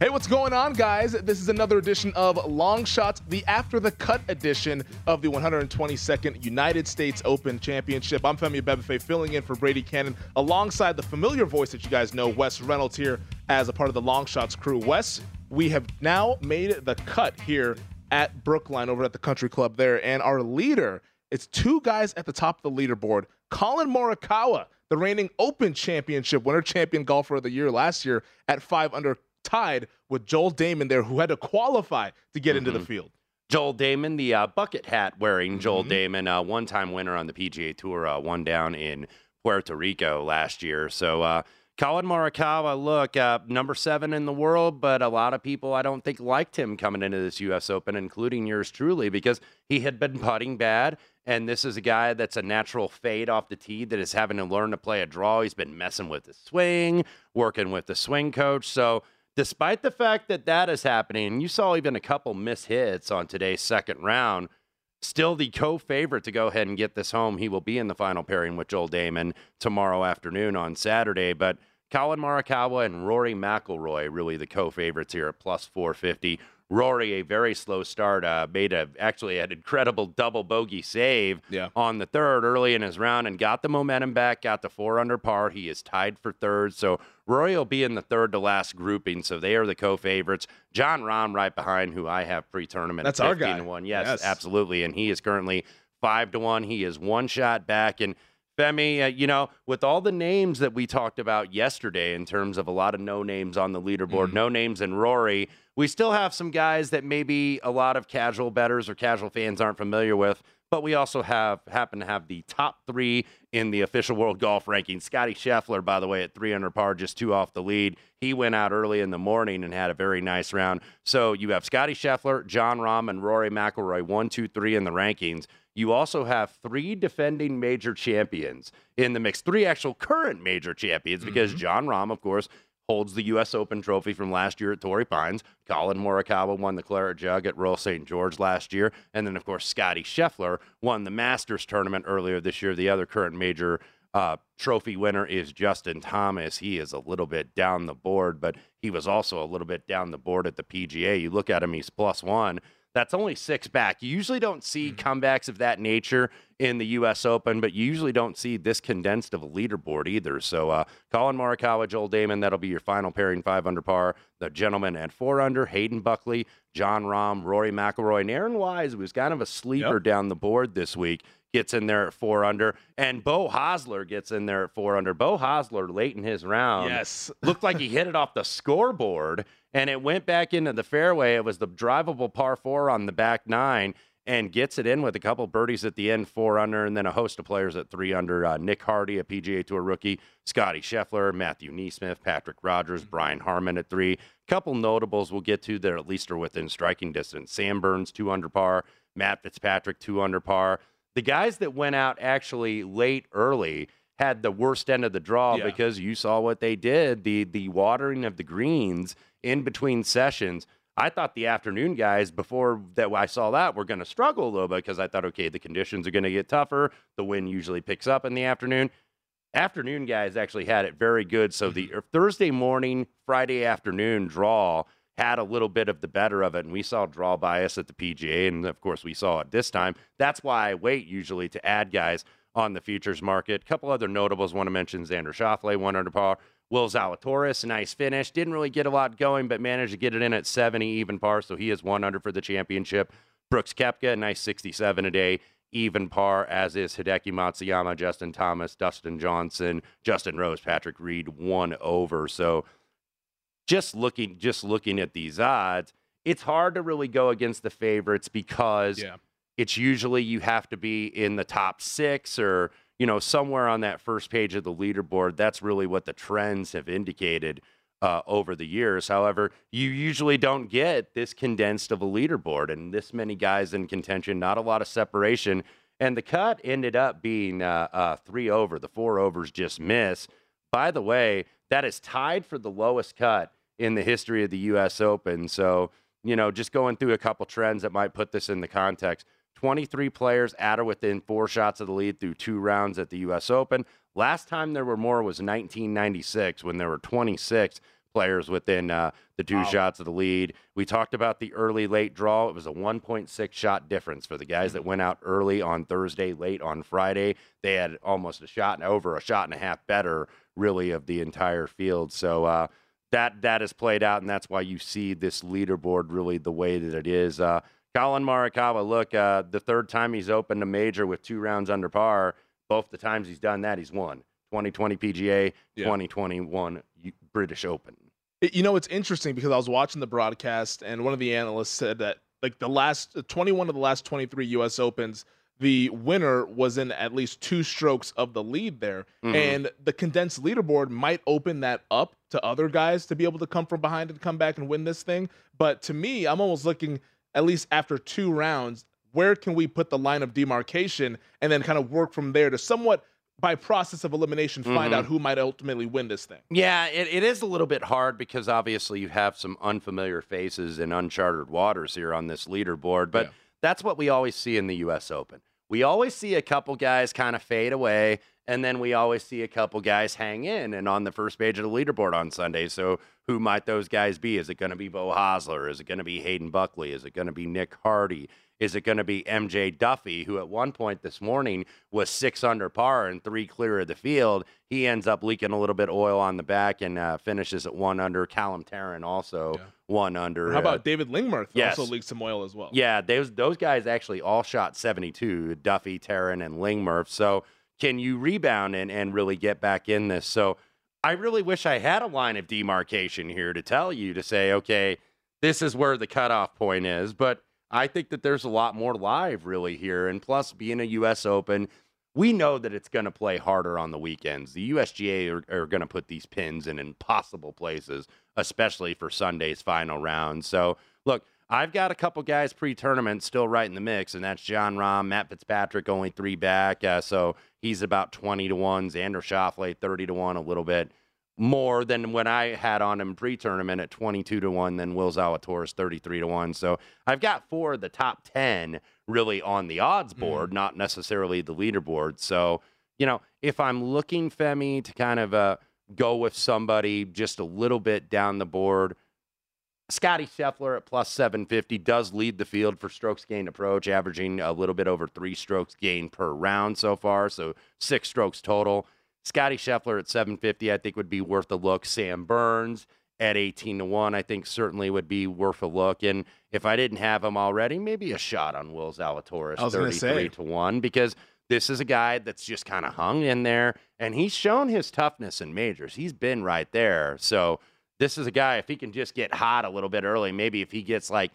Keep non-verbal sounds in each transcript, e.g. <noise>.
Hey, what's going on, guys? This is another edition of Long Shots, the After the Cut edition of the 122nd United States Open Championship. I'm Femi Abebefe filling in for Brady Kannon alongside the familiar voice that you guys know, Wes Reynolds, here as a part of the Long Shots crew. Wes, we have now made the cut here at Brookline over at the country club there, and our leader, it's two guys at the top of the leaderboard Collin Morikawa, the reigning Open Championship winner, champion golfer of the year last year at five under tied with Joel Dahmen there, who had to qualify to get mm-hmm. into the mm-hmm. field. Joel Dahmen, the uh, bucket hat wearing Joel mm-hmm. Dahmen, uh, one time winner on the PGA Tour, uh, one down in Puerto Rico last year. So, uh, Collin Morikawa, look, uh, number seven in the world, but a lot of people I don't think liked him coming into this U.S. Open, including yours truly, because he had been putting bad. And this is a guy that's a natural fade off the tee that is having to learn to play a draw. He's been messing with the swing, working with the swing coach. So, despite the fact that that is happening, and you saw even a couple miss hits on today's second round. Still the co favorite to go ahead and get this home. He will be in the final pairing with Joel Dahmen tomorrow afternoon on Saturday. But Collin Morikawa and Rory McIlroy, really the co favorites here at plus 450. Rory, a very slow start, uh, made a actually an incredible double bogey save yeah. on the third early in his round and got the momentum back, got the four under par. He is tied for third. So Rory will be in the third to last grouping. So they are the co favorites. Jon Rahm right behind, who I have pre tournament. That's our guy. one. Yes, yes, absolutely. And he is currently five to one. He is one shot back. And Femi, uh, you know, with all the names that we talked about yesterday in terms of a lot of no names on the leaderboard, mm-hmm. no names in Rory we still have some guys that maybe a lot of casual bettors or casual fans aren't familiar with, but we also have happen to have the top three in the official world golf ranking. Scotty Scheffler, by the way, at 300 par, just two off the lead. He went out early in the morning and had a very nice round. So you have Scotty Scheffler, Jon Rahm, and Rory McIlroy, one, two, three in the rankings. You also have three defending major champions in the mix, three actual current major champions, because mm-hmm. Jon Rahm, of course, holds the U.S. Open trophy from last year at Torrey Pines. Collin Morikawa won the Claret Jug at Royal St. George last year. And then, of course, Scotty Scheffler won the Masters tournament earlier this year. The other current major uh, trophy winner is Justin Thomas. He is a little bit down the board, but he was also a little bit down the board at the PGA. You look at him, he's plus one. That's only six back. You usually don't see mm. comebacks of that nature in the U.S. Open, but you usually don't see this condensed of a leaderboard either. So, uh, Collin Morikawa, Joel Dahmen, that'll be your final pairing, five under par. The gentleman at four under, Hayden Buckley, Jon Rahm, Rory McIlroy, and Aaron Wise was kind of a sleeper yep. down the board this week gets in there at four under, and Beau Hossler gets in there at four under. Beau Hossler late in his round, Yes. <laughs> looked like he hit it off the scoreboard, and it went back into the fairway. It was the drivable par four on the back nine. And gets it in with a couple birdies at the end, four under, and then a host of players at three under. Uh, Nick Hardy, a PGA Tour rookie, Scotty Scheffler, Matthew NeSmith, Patrick Rodgers, Brian Harman at three. Couple notables we'll get to that at least are within striking distance. Sam Burns, two under par. Matt Fitzpatrick, two under par. The guys that went out actually late early had the worst end of the draw Yeah. because you saw what they did. The the watering of the greens in between sessions. I thought the afternoon guys before that I saw that were going to struggle a little bit because I thought, okay, the conditions are going to get tougher. The wind usually picks up in the afternoon. Afternoon guys actually had it very good. So mm-hmm. the er, Thursday morning, Friday afternoon draw had a little bit of the better of it, and we saw draw bias at the PGA, and of course we saw it this time. That's why I wait usually to add guys on the futures market. A couple other notables want to mention Xander Schauffele, one under par. Will Zalatoris, nice finish. Didn't really get a lot going, but managed to get it in at 70 even par, so he is one under for the championship. Brooks Koepka, nice 67 a day, even par, as is Hideki Matsuyama, Justin Thomas, Dustin Johnson, Justin Rose, Patrick Reed, one over. So just looking just looking at these odds, it's hard to really go against the favorites because Yeah. it's usually you have to be in the top six or you know somewhere on that first page of the leaderboard. That's really what the trends have indicated uh, over the years. However, you usually don't get this condensed of a leaderboard and this many guys in contention. Not a lot of separation, and the cut ended up being uh, uh, three over. The four overs just miss. By the way, that is tied for the lowest cut in the history of the U.S. Open. So, you know, just going through a couple trends that might put this in the context. 23 players at or within four shots of the lead through two rounds at the U.S. Open. Last time there were more was 1996 when there were 26 players within uh, the two shots of the lead. We talked about the early late draw. It was a 1.6 shot difference for the guys that went out early on Thursday, late on Friday. They had almost a shot and over a shot and a half better, really, of the entire field. So, uh, that that has played out, and that's why you see this leaderboard really the way that it is. Uh, Collin Morikawa, look, uh, the third time he's opened a major with two rounds under par. Both the times he's done that, he's won. 2020 PGA, Yeah. 2021 British Open. You know, it's interesting because I was watching the broadcast, and one of the analysts said that like the last 21 of the last 23 U.S. Opens, the winner was in at least two strokes of the lead there, Mhm. and the condensed leaderboard might open that up to other guys to be able to come from behind and come back and win this thing. But to me, I'm almost looking at least after two rounds, where can we put the line of demarcation, and then kind of work from there to somewhat. By process of elimination, find Mhm. out who might ultimately win this thing. Yeah, it, it is a little bit hard because obviously you have some unfamiliar faces in uncharted waters here on this leaderboard, but Yeah. That's what we always see in the U.S. Open. We always see a couple guys kind of fade away, and then we always see a couple guys hang in and on the first page of the leaderboard on Sunday. So who might those guys be? Is it going to be Beau Hossler? Is it going to be Hayden Buckley? Is it going to be Nick Hardy? Is it going to be MJ Daffue, who at one point this morning was six under par and three clear of the field? He ends up leaking a little bit oil on the back and uh, finishes at one under. Callum Tarren also Yeah. one under. How Uh, about David Lingmerth? yes. Also leaked some oil as well. yeah, those those guys actually all shot 72, Daffue, Tarren, and Lingmerth. So can you rebound and, and really get back in this? So I really wish I had a line of demarcation here to tell you to say, okay, this is where the cutoff point is. But I think that there's a lot more live really here. And plus, being a U.S. Open, we know that it's going to play harder on the weekends. The USGA are, are going to put these pins in impossible places, especially for Sunday's final round. So, look, I've got a couple guys pre-tournament still right in the mix, and that's Jon Rahm, Matt Fitzpatrick, only three back, uh, so he's about twenty to one. Xander Schauffele, thirty to one, a little bit more than when I had on him pre-tournament at twenty-two to one. Then Will Zalatoris, thirty-three to one. So I've got four of the top ten really on the odds board, not necessarily the leaderboard. So you know, if I'm looking Femi to kind of uh, go with somebody just a little bit down the board. Scotty Scheffler at plus 750 does lead the field for strokes gained approach, averaging a little bit over three strokes gained per round so far, so six strokes total. Scotty Scheffler at 750, I think would be worth a look. Sam Burns at 18 to 1, I think certainly would be worth a look. And if I didn't have him already, maybe a shot on Will Zalatoris, I was gonna 33 say. to 1, because this is a guy that's just kind of hung in there, and he's shown his toughness in majors. He's been right there. So this is a guy, if he can just get hot a little bit early, maybe if he gets like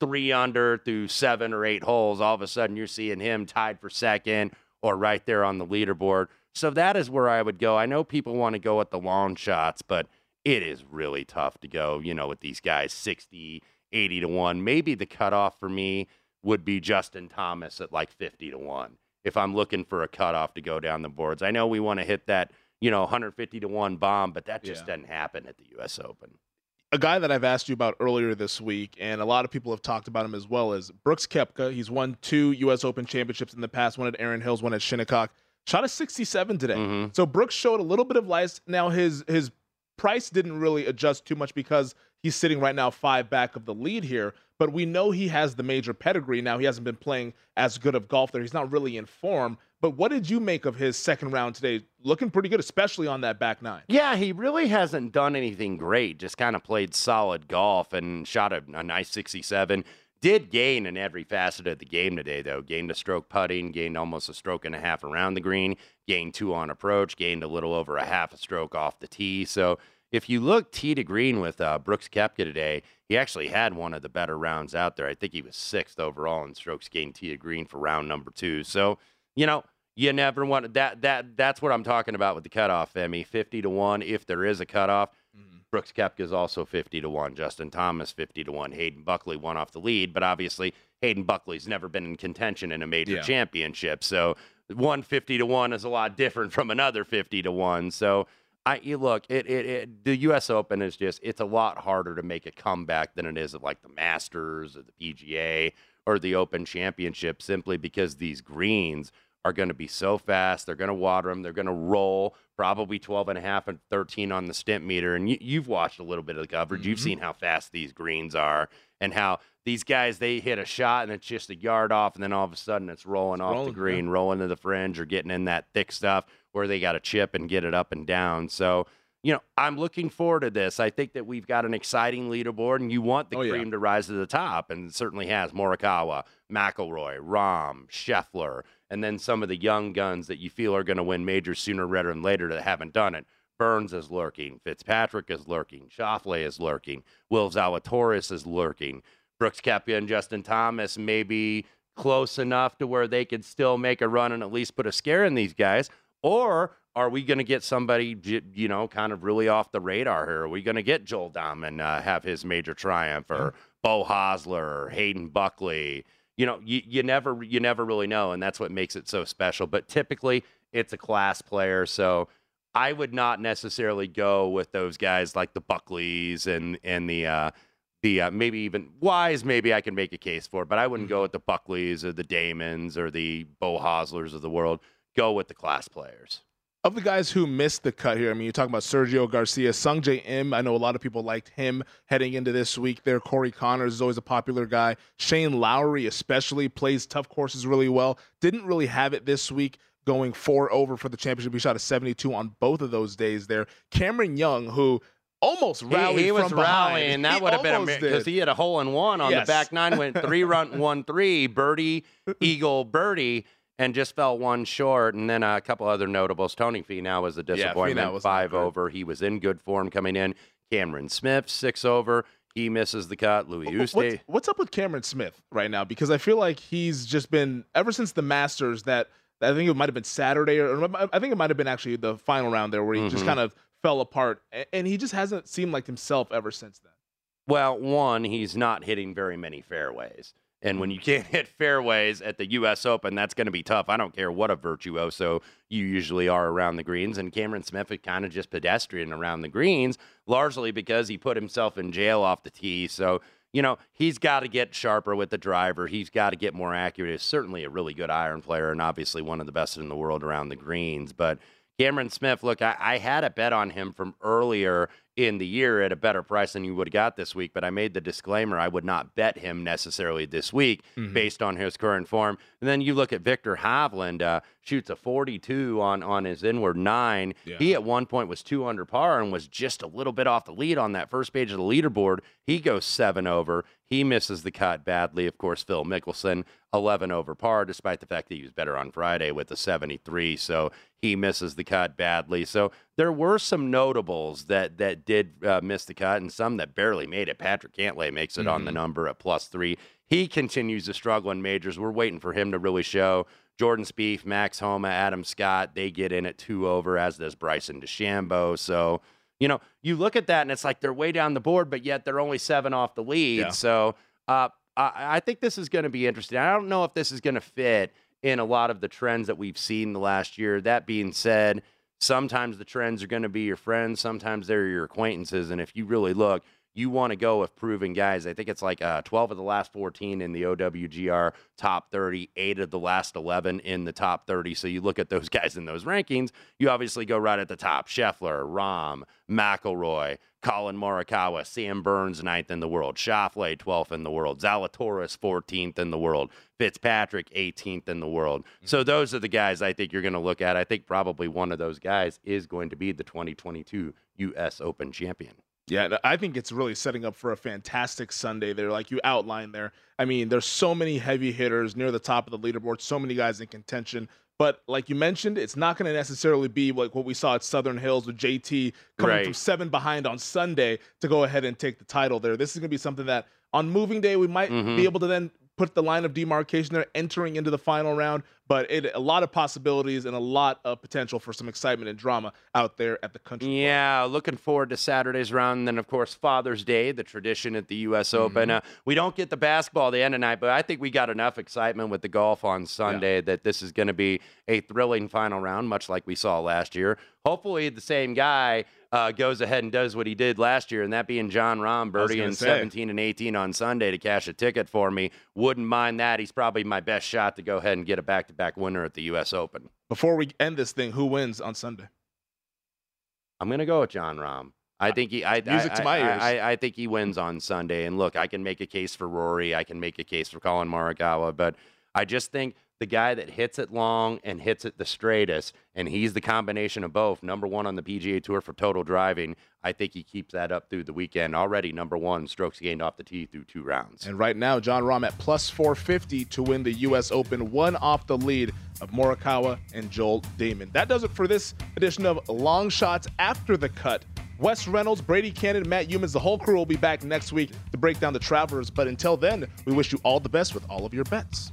three under through seven or eight holes, all of a sudden you're seeing him tied for second or right there on the leaderboard. So that is where I would go. I know people want to go at the long shots, but it is really tough to go, you know, with these guys 60, 80 to 1. Maybe the cutoff for me would be Justin Thomas at like 50 to 1 if I'm looking for a cutoff to go down the boards. I know we want to hit that, you know, 150 to 1 bomb, but that just Yeah. doesn't happen at the US Open. a guy that I've asked you about earlier this week, and a lot of people have talked about him as well, is Brooks Koepka. He's won two U.S. Open championships in the past, one at Erin Hills, one at Shinnecock. Shot a 67 today. Mhm. So Brooks showed a little bit of life. Now his his price didn't really adjust too much because he's sitting right now five back of the lead here. But we know he has the major pedigree. Now he hasn't been playing as good of golf there. He's not really in form. But what did you make of his second round today? Looking pretty good, especially on that back nine. Yeah, he really hasn't done anything great. Just kind of played solid golf and shot a, a nice 67. Did gain in every facet of the game today, though. Gained a stroke putting, gained almost a stroke and a half around the green, gained two on approach, gained a little over a half a stroke off the tee. So if you look tee to green with uh, Brooks Koepka today, he actually had one of the better rounds out there. I think he was sixth overall in strokes gained tee to green for round number two. So, you know, you never want that. That that's what I'm talking about with the cutoff, Emmy. Fifty to one, if there is a cutoff. Mm-hmm. Brooks Koepka is also 50 to 1. Justin Thomas 50 to 1. Hayden Buckley won off the lead, but obviously Hayden Buckley's never been in contention in a major Yeah. championship. So one 50 to 1 is a lot different from another 50 to 1. So I you look, it, it it the US Open is just it's a lot harder to make a comeback than it is at like the Masters or the PGA or the Open Championship simply because these greens are going to be so fast. They're going to water them. They're going to roll probably 12 and a half and 13 on the stimp meter. And you, you've watched a little bit of the coverage. You've mm-hmm. seen how fast these greens are and how these guys, they hit a shot and it's just a yard off. And then all of a sudden it's rolling off rolling, the yeah. green, rolling to the fringe or getting in that thick stuff where they got to chip and get it up and down. So, you know, I'm looking forward to this. I think that we've got an exciting leaderboard, and you want the Oh, yeah. cream to rise to the top, and it certainly has Morikawa, McIlroy, Rahm, Scheffler, and then some of the young guns that you feel are going to win majors sooner rather than later that haven't done it. Burns is lurking, Fitzpatrick is lurking, Schauffele is lurking, Will Zalatoris is lurking, Brooks Koepka and Justin Thomas may be close enough to where they could still make a run and at least put a scare in these guys, or are we going to get somebody, you know, kind of really off the radar here? Are we going to get Joel Dahmen uh, have his major triumph, or Beau Hossler, or Hayden Buckley? You know, you, you never you never really know, and that's what makes it so special. But typically, it's a class player, so I would not necessarily go with those guys like the Buckleys and and the uh, the uh, maybe even Wise. Maybe I can make a case for, but I wouldn't go with the Buckleys or the Dahmens or the Beau Hosslers of the world. Go with the class players. Of the guys who missed the cut here, I mean, you're talking about Sergio Garcia, Sungjae Im. I know a lot of people liked him heading into this week. There, Corey Conners is always a popular guy. Shane Lowry, especially, plays tough courses really well. Didn't really have it this week, going four over for the championship. He shot a 72 on both of those days. There, Cameron Young, who almost rallied he, he was from behind. rallying. That He would have been almost because he had a hole in one on Yes. the back nine, went three run <laughs> one three birdie, eagle birdie, and just fell one short. And then a couple other notables. Tony Finau was a disappointment, was five over. He was in good form coming in. Cameron Smith six over. He misses the cut. Louis What's, Uste. what's up with Cameron Smith right now? Because I feel like he's just been ever since the Masters that I think it might have been Saturday or I think it might have been actually the final round there where he just Mhm. kind of fell apart and he just hasn't seemed like himself ever since then. Well, one, he's not hitting very many fairways. And when you can't <laughs> hit fairways at the U.S. Open, that's going to be tough. I don't care what a virtuoso you usually are around the greens. And Cameron Smith is kind of just pedestrian around the greens, largely because he put himself in jail off the tee. So, you know, he's got to get sharper with the driver. He's got to get more accurate. He's certainly a really good iron player and obviously one of the best in the world around the greens. But Cameron Smith, look, I, I had a bet on him from earlier in the year at a better price than you would have got this week. But I made the disclaimer I would not bet him necessarily this week mm-hmm. based on his current form. And then you look at Viktor Hovland, uh, shoots a 42 on, on his inward nine. Yeah. He at one point was two under par and was just a little bit off the lead on that first page of the leaderboard. He goes seven over. He misses the cut badly. Of course, Phil Mickelson, 11 over par, despite the fact that he was better on Friday with a 73. So he misses the cut badly. So there were some notables that that did uh, miss the cut and some that barely made it. Patrick Cantlay makes it mm-hmm. on the mm-hmm. number at plus three. He continues to struggle in majors. We're waiting for him to really show. Jordan Spieth, Max Homa, Adam Scott, they get in at two over, as does Bryson DeChambeau. So you know, you look at that and it's like they're way down the board, but yet they're only seven off the lead. Yeah. So uh, I, I think this is going to be interesting. I don't know if this is going to fit in a lot of the trends that we've seen the last year. That being said, sometimes the trends are going to be your friends, sometimes they're your acquaintances. And if you really look, you want to go with proven guys. I think it's like uh, 12 of the last 14 in the OWGR top 30, eight of the last 11 in the top 30. So you look at those <laughs> guys in those rankings, you obviously go right at the top. Scheffler, Rahm, McIlroy, Collin Morikawa, Sam Burns, ninth in the world, Schauffele, 12th in the world, Zalatoris, 14th in the world, Fitzpatrick, 18th in the world. Mm-hmm. So those are the guys I think you're going to look at. I think probably one of those guys is going to be the 2022 U.S. Open champion. Yeah, I think it's really setting up for a fantastic Sunday there, like you outlined there. I mean, there's so many heavy hitters near the top of the leaderboard, so many guys in contention. But like you mentioned, it's not going to necessarily be like what we saw at Southern Hills with JT coming right. from seven behind on Sunday to go ahead and take the title there. This is going to be something that on moving day we might mm-hmm. be able to then put the line of demarcation there, entering into the final round. But it a lot of possibilities and a lot of potential for some excitement and drama out there at the country. Yeah, Club. looking forward to Saturday's round. And then, of course, Father's Day, the tradition at the U.S. Mm-hmm. Open. Uh, we don't get the basketball at the end of the night, but I think we got enough excitement with the golf on Sunday yeah. that this is going to be a thrilling final round, much like we saw last year. Hopefully, the same guy uh, goes ahead and does what he did last year, and that being Jon Rahm birdie in 17 and 18 on Sunday to cash a ticket for me. Wouldn't mind that. He's probably my best shot to go ahead and get a back to back winner at the U.S. Open. Before we end this thing, who wins on Sunday? I'm going to go with Jon Rahm. I think he. I, Music I, to my ears. I, I, think he wins on Sunday. And look, I can make a case for Rory. I can make a case for Collin Morikawa, but I just think the guy that hits it long and hits it the straightest, and he's the combination of both. Number one on the PGA Tour for total driving. I think he keeps that up through the weekend. Already number one strokes gained off the tee through two rounds. And right now, Jon Rahm at plus 450 to win the U.S. Open, one off the lead of Morikawa and Joel Dahmen. That does it for this edition of Long Shots After the Cut. Wes Reynolds, Brady Kannon, Matt Youmans, the whole crew will be back next week to break down the Travelers. But until then, we wish you all the best with all of your bets.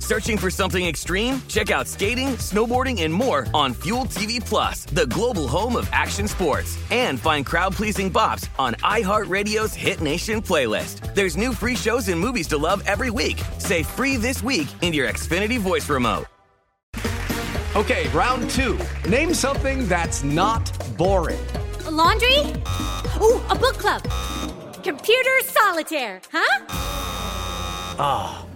Searching for something extreme? Check out skating, snowboarding, and more on Fuel TV Plus, the global home of action sports. And find crowd-pleasing bops on iHeartRadio's Hit Nation playlist. There's new free shows and movies to love every week. Say free this week in your Xfinity voice remote. Okay, round two. Name something that's not boring. A laundry? Ooh, a book club. Computer solitaire, huh? Ah.